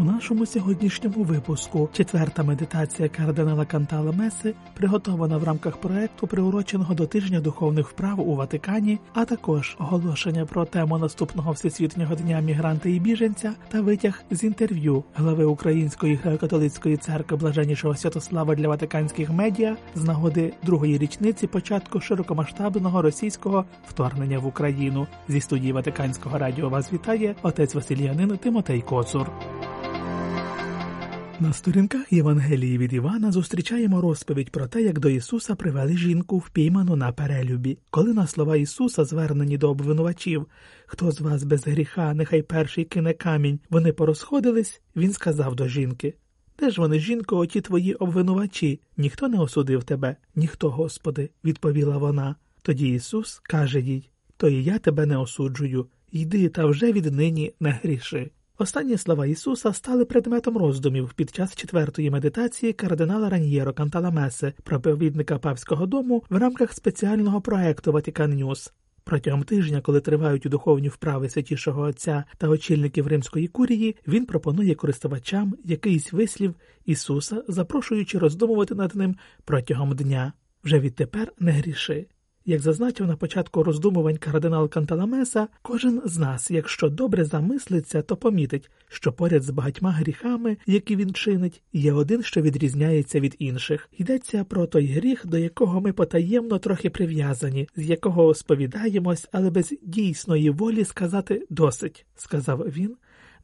У нашому сьогоднішньому випуску четверта медитація кардинала Кантала Меси приготована в рамках проекту, приуроченого до тижня духовних вправ у Ватикані, а також оголошення про тему наступного всесвітнього дня мігранта і біженця та витяг з інтерв'ю глави Української греко-католицької церкви Блаженнішого Святослава для Ватиканських медіа з нагоди другої річниці початку широкомасштабного російського вторгнення в Україну. Зі студії Ватиканського радіо вас вітає отець Василіянин Тимотей Коцур. На сторінках Євангелії від Івана зустрічаємо розповідь про те, як до Ісуса привели жінку впійману на перелюбі. Коли на слова Ісуса, звернені до обвинувачів, хто з вас без гріха, нехай перший кине камінь, вони порозходились, він сказав до жінки Де ж вони, жінко, оті твої обвинувачі? Ніхто не осудив тебе, ніхто, Господи, відповіла вона. Тоді Ісус каже їй То і я тебе не осуджую. Йди та вже віднині не гріши. Останні слова Ісуса стали предметом роздумів під час четвертої медитації кардинала Раньєро Канталамесси, проповідника папського дому в рамках спеціального проекту Ватикан Ньюс. Протягом тижня, коли тривають духовні вправи святішого Отця та очільників римської курії, він пропонує користувачам якийсь вислів Ісуса, запрошуючи роздумувати над ним протягом дня. Вже відтепер не гріши. Як зазначив на початку роздумувань кардинал Канталамеса, кожен з нас, якщо добре замислиться, то помітить, що поряд з багатьма гріхами, які він чинить, є один, що відрізняється від інших. Йдеться про той гріх, до якого ми потаємно трохи прив'язані, з якого сповідаємось, але без дійсної волі сказати досить, сказав він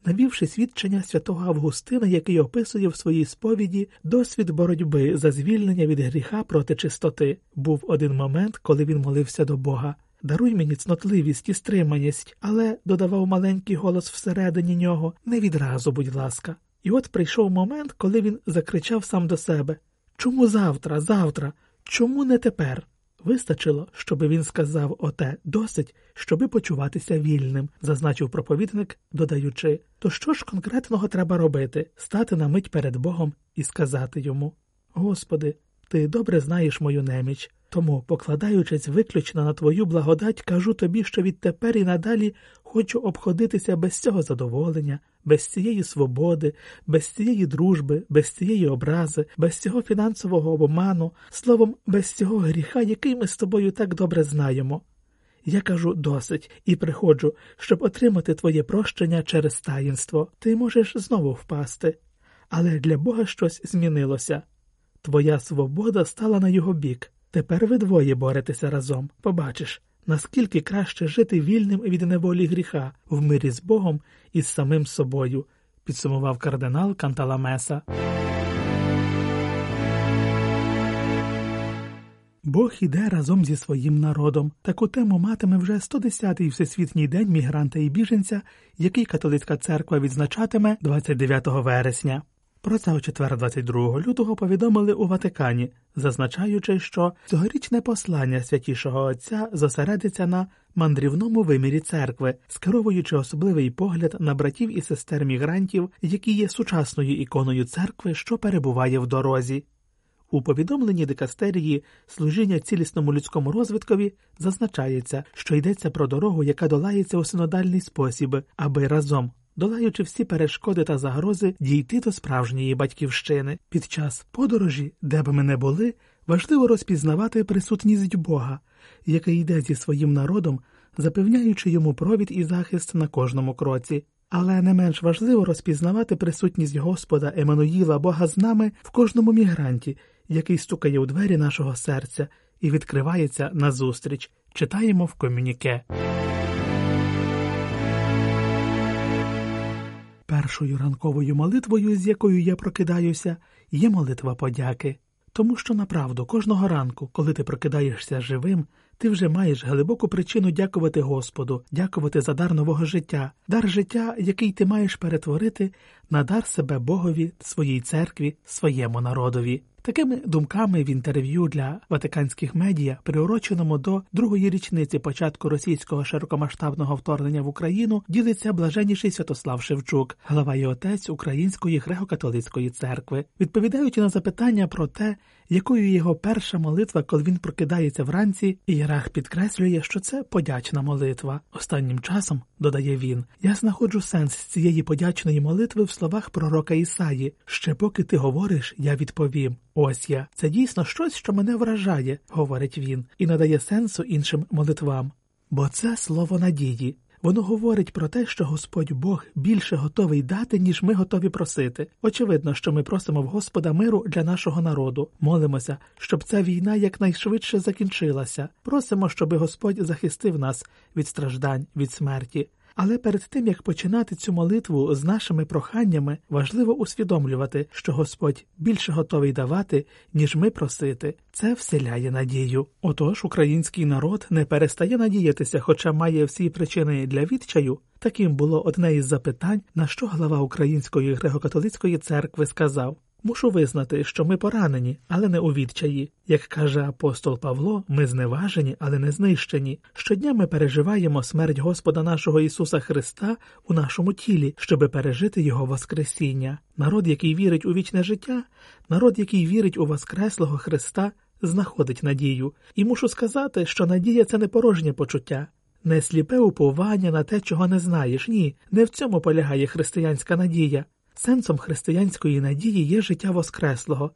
навівши свідчення святого Августина, який описує в своїй сповіді досвід боротьби за звільнення від гріха проти чистоти. Був один момент, коли він молився до Бога. Даруй мені цнотливість і стриманість, але додавав маленький голос всередині нього не відразу, будь ласка. І от прийшов момент, коли він закричав сам до себе Чому завтра, завтра? Чому не тепер? Вистачило, щоби він сказав оте. Досить, щоби почуватися вільним, зазначив проповідник, додаючи то що ж конкретного треба робити? Стати на мить перед Богом і сказати йому. Господи, ти добре знаєш мою неміч, тому, покладаючись виключно на твою благодать, кажу тобі, що відтепер і надалі хочу обходитися без цього задоволення, без цієї свободи, без цієї дружби, без цієї образи, без цього фінансового обману, словом, без цього гріха, який ми з тобою так добре знаємо. Я кажу досить і приходжу, щоб отримати твоє прощення через таїнство. Ти можеш знову впасти. Але для Бога щось змінилося. Твоя свобода стала на його бік. Тепер ви двоє боретеся разом. Побачиш, наскільки краще жити вільним від неволі гріха в мирі з Богом і з самим собою, підсумував кардинал Канталамеса. Бог іде разом зі своїм народом. Таку тему матиме вже 110-й всесвітній день мігранта і біженця, який католицька церква відзначатиме 29 вересня. Про це у четвер, 22 лютого, повідомили у Ватикані, зазначаючи, що цьогорічне послання святішого Отця зосередиться на мандрівному вимірі церкви, скеровуючи особливий погляд на братів і сестер мігрантів, які є сучасною іконою церкви, що перебуває в дорозі. У повідомленні дикастерії служіння цілісному людському розвиткові зазначається, що йдеться про дорогу, яка долається у синодальний спосіб, аби разом долаючи всі перешкоди та загрози, дійти до справжньої батьківщини. Під час подорожі, де б ми не були, важливо розпізнавати присутність Бога, який йде зі своїм народом, запевняючи йому провід і захист на кожному кроці. Але не менш важливо розпізнавати присутність Господа Еммануїла, Бога з нами в кожному мігранті, який стукає у двері нашого серця і відкривається назустріч. Читаємо в комюніке. Першою ранковою молитвою, з якою я прокидаюся, є молитва подяки, тому що направду кожного ранку, коли ти прокидаєшся живим, ти вже маєш глибоку причину дякувати Господу, дякувати за дар нового життя, дар життя, який ти маєш перетворити на дар себе Богові, своїй церкві, своєму народові. Такими думками в інтерв'ю для ватиканських медіа, приуроченому до другої річниці початку російського широкомасштабного вторгнення в Україну, ділиться блаженніший Святослав Шевчук, глава і отець Української греко-католицької церкви, відповідаючи на запитання про те, якою його перша молитва, коли він прокидається вранці, ієрарх підкреслює, що це подячна молитва. Останнім часом, додає він, я знаходжу сенс цієї подячної молитви в словах пророка Ісаї. Ще поки ти говориш, я відповім. Ось я. Це дійсно щось, що мене вражає, говорить він, і надає сенсу іншим молитвам. Бо це слово надії. Воно говорить про те, що Господь Бог більше готовий дати, ніж ми готові просити. Очевидно, що ми просимо в Господа миру для нашого народу, молимося, щоб ця війна якнайшвидше закінчилася. Просимо, щоб Господь захистив нас від страждань, від смерті. Але перед тим як починати цю молитву з нашими проханнями, важливо усвідомлювати, що Господь більше готовий давати, ніж ми просити. Це вселяє надію. Отож, український народ не перестає надіятися, хоча має всі причини для відчаю. Таким було одне із запитань, на що глава Української греко-католицької церкви сказав. Мушу визнати, що ми поранені, але не у відчаї. Як каже апостол Павло, ми зневажені, але не знищені. Щодня ми переживаємо смерть Господа нашого Ісуса Христа у нашому тілі, щоби пережити Його Воскресіння. Народ, який вірить у вічне життя, народ, який вірить у Воскреслого Христа, знаходить надію. І мушу сказати, що надія це не порожнє почуття. Не сліпе уповання на те, чого не знаєш. Ні, не в цьому полягає християнська надія. Сенсом християнської надії є життя Воскреслого.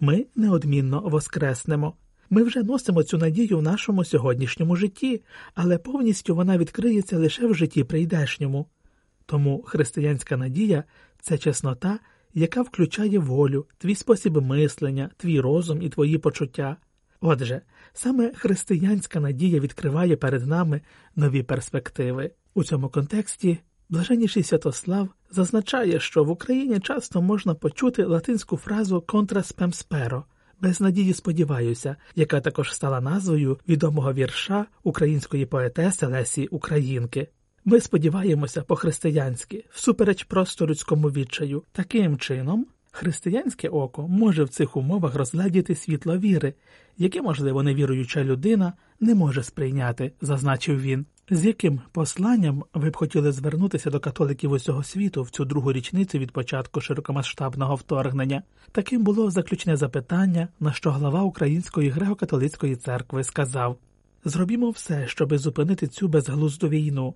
Ми неодмінно воскреснемо. Ми вже носимо цю надію в нашому сьогоднішньому житті, але повністю вона відкриється лише в житті прийдешньому. Тому християнська надія це чеснота, яка включає волю, твій спосіб мислення, твій розум і твої почуття. Отже, саме християнська надія відкриває перед нами нові перспективи. У цьому контексті Блаженніший Святослав зазначає, що в Україні часто можна почути латинську фразу «contra spem spero» без надії сподіваюся, яка також стала назвою відомого вірша української поетеси Лесі Українки. Ми сподіваємося по-християнськи, всупереч просто людському відчаю. Таким чином, християнське око може в цих умовах розглядіти світло віри, яке, можливо, невіруюча людина не може сприйняти, зазначив він. З яким посланням ви б хотіли звернутися до католиків усього світу в цю другу річницю від початку широкомасштабного вторгнення? Таким було заключне запитання, на що глава Української греко-католицької церкви сказав Зробімо все, щоби зупинити цю безглузду війну.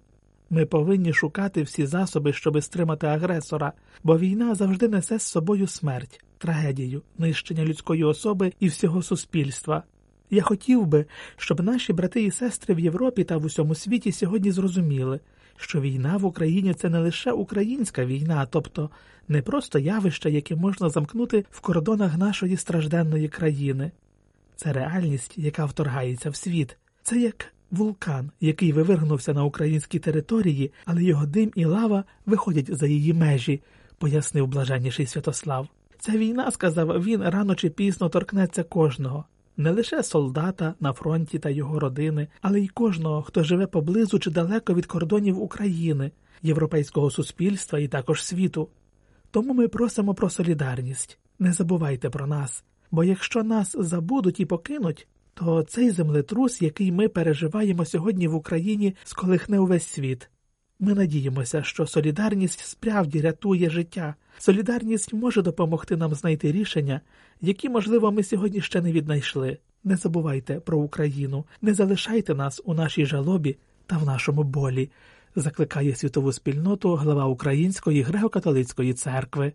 Ми повинні шукати всі засоби, щоби стримати агресора, бо війна завжди несе з собою смерть, трагедію, нищення людської особи і всього суспільства. Я хотів би, щоб наші брати і сестри в Європі та в усьому світі сьогодні зрозуміли, що війна в Україні це не лише українська війна, тобто не просто явище, яке можна замкнути в кордонах нашої стражденної країни. Це реальність, яка вторгається в світ. Це як вулкан, який вивергнувся на українській території, але його дим і лава виходять за її межі, пояснив блаженніший Святослав. Ця війна, сказав він, рано чи пізно торкнеться кожного не лише солдата на фронті та його родини, але й кожного, хто живе поблизу чи далеко від кордонів України, європейського суспільства і також світу. Тому ми просимо про солідарність. Не забувайте про нас, бо якщо нас забудуть і покинуть, то цей землетрус, який ми переживаємо сьогодні в Україні, сколихне увесь світ. Ми надіємося, що солідарність справді рятує життя. Солідарність може допомогти нам знайти рішення, які, можливо, ми сьогодні ще не віднайшли. Не забувайте про Україну, не залишайте нас у нашій жалобі та в нашому болі, закликає світову спільноту глава Української греко-католицької церкви.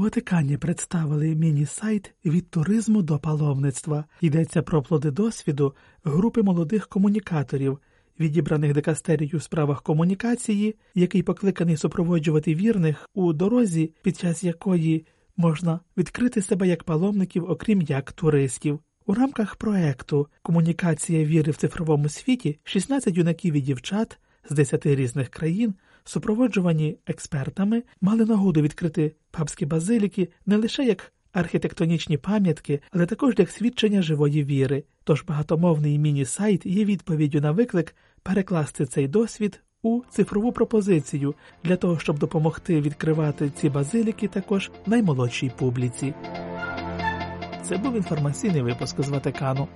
Ватикані представили міні-сайт від туризму до паломництва. Йдеться про плоди досвіду групи молодих комунікаторів, відібраних дикастерію в справах комунікації, який покликаний супроводжувати вірних у дорозі, під час якої можна відкрити себе як паломників, окрім як туристів. У рамках проекту Комунікація віри в цифровому світі 16 юнаків і дівчат з 10 різних країн супроводжувані експертами, мали нагоду відкрити папські базиліки не лише як архітектонічні пам'ятки, але також як свідчення живої віри. Тож багатомовний міні-сайт є відповіддю на виклик перекласти цей досвід у цифрову пропозицію для того, щоб допомогти відкривати ці базиліки також наймолодшій публіці. Це був інформаційний випуск з Ватикану.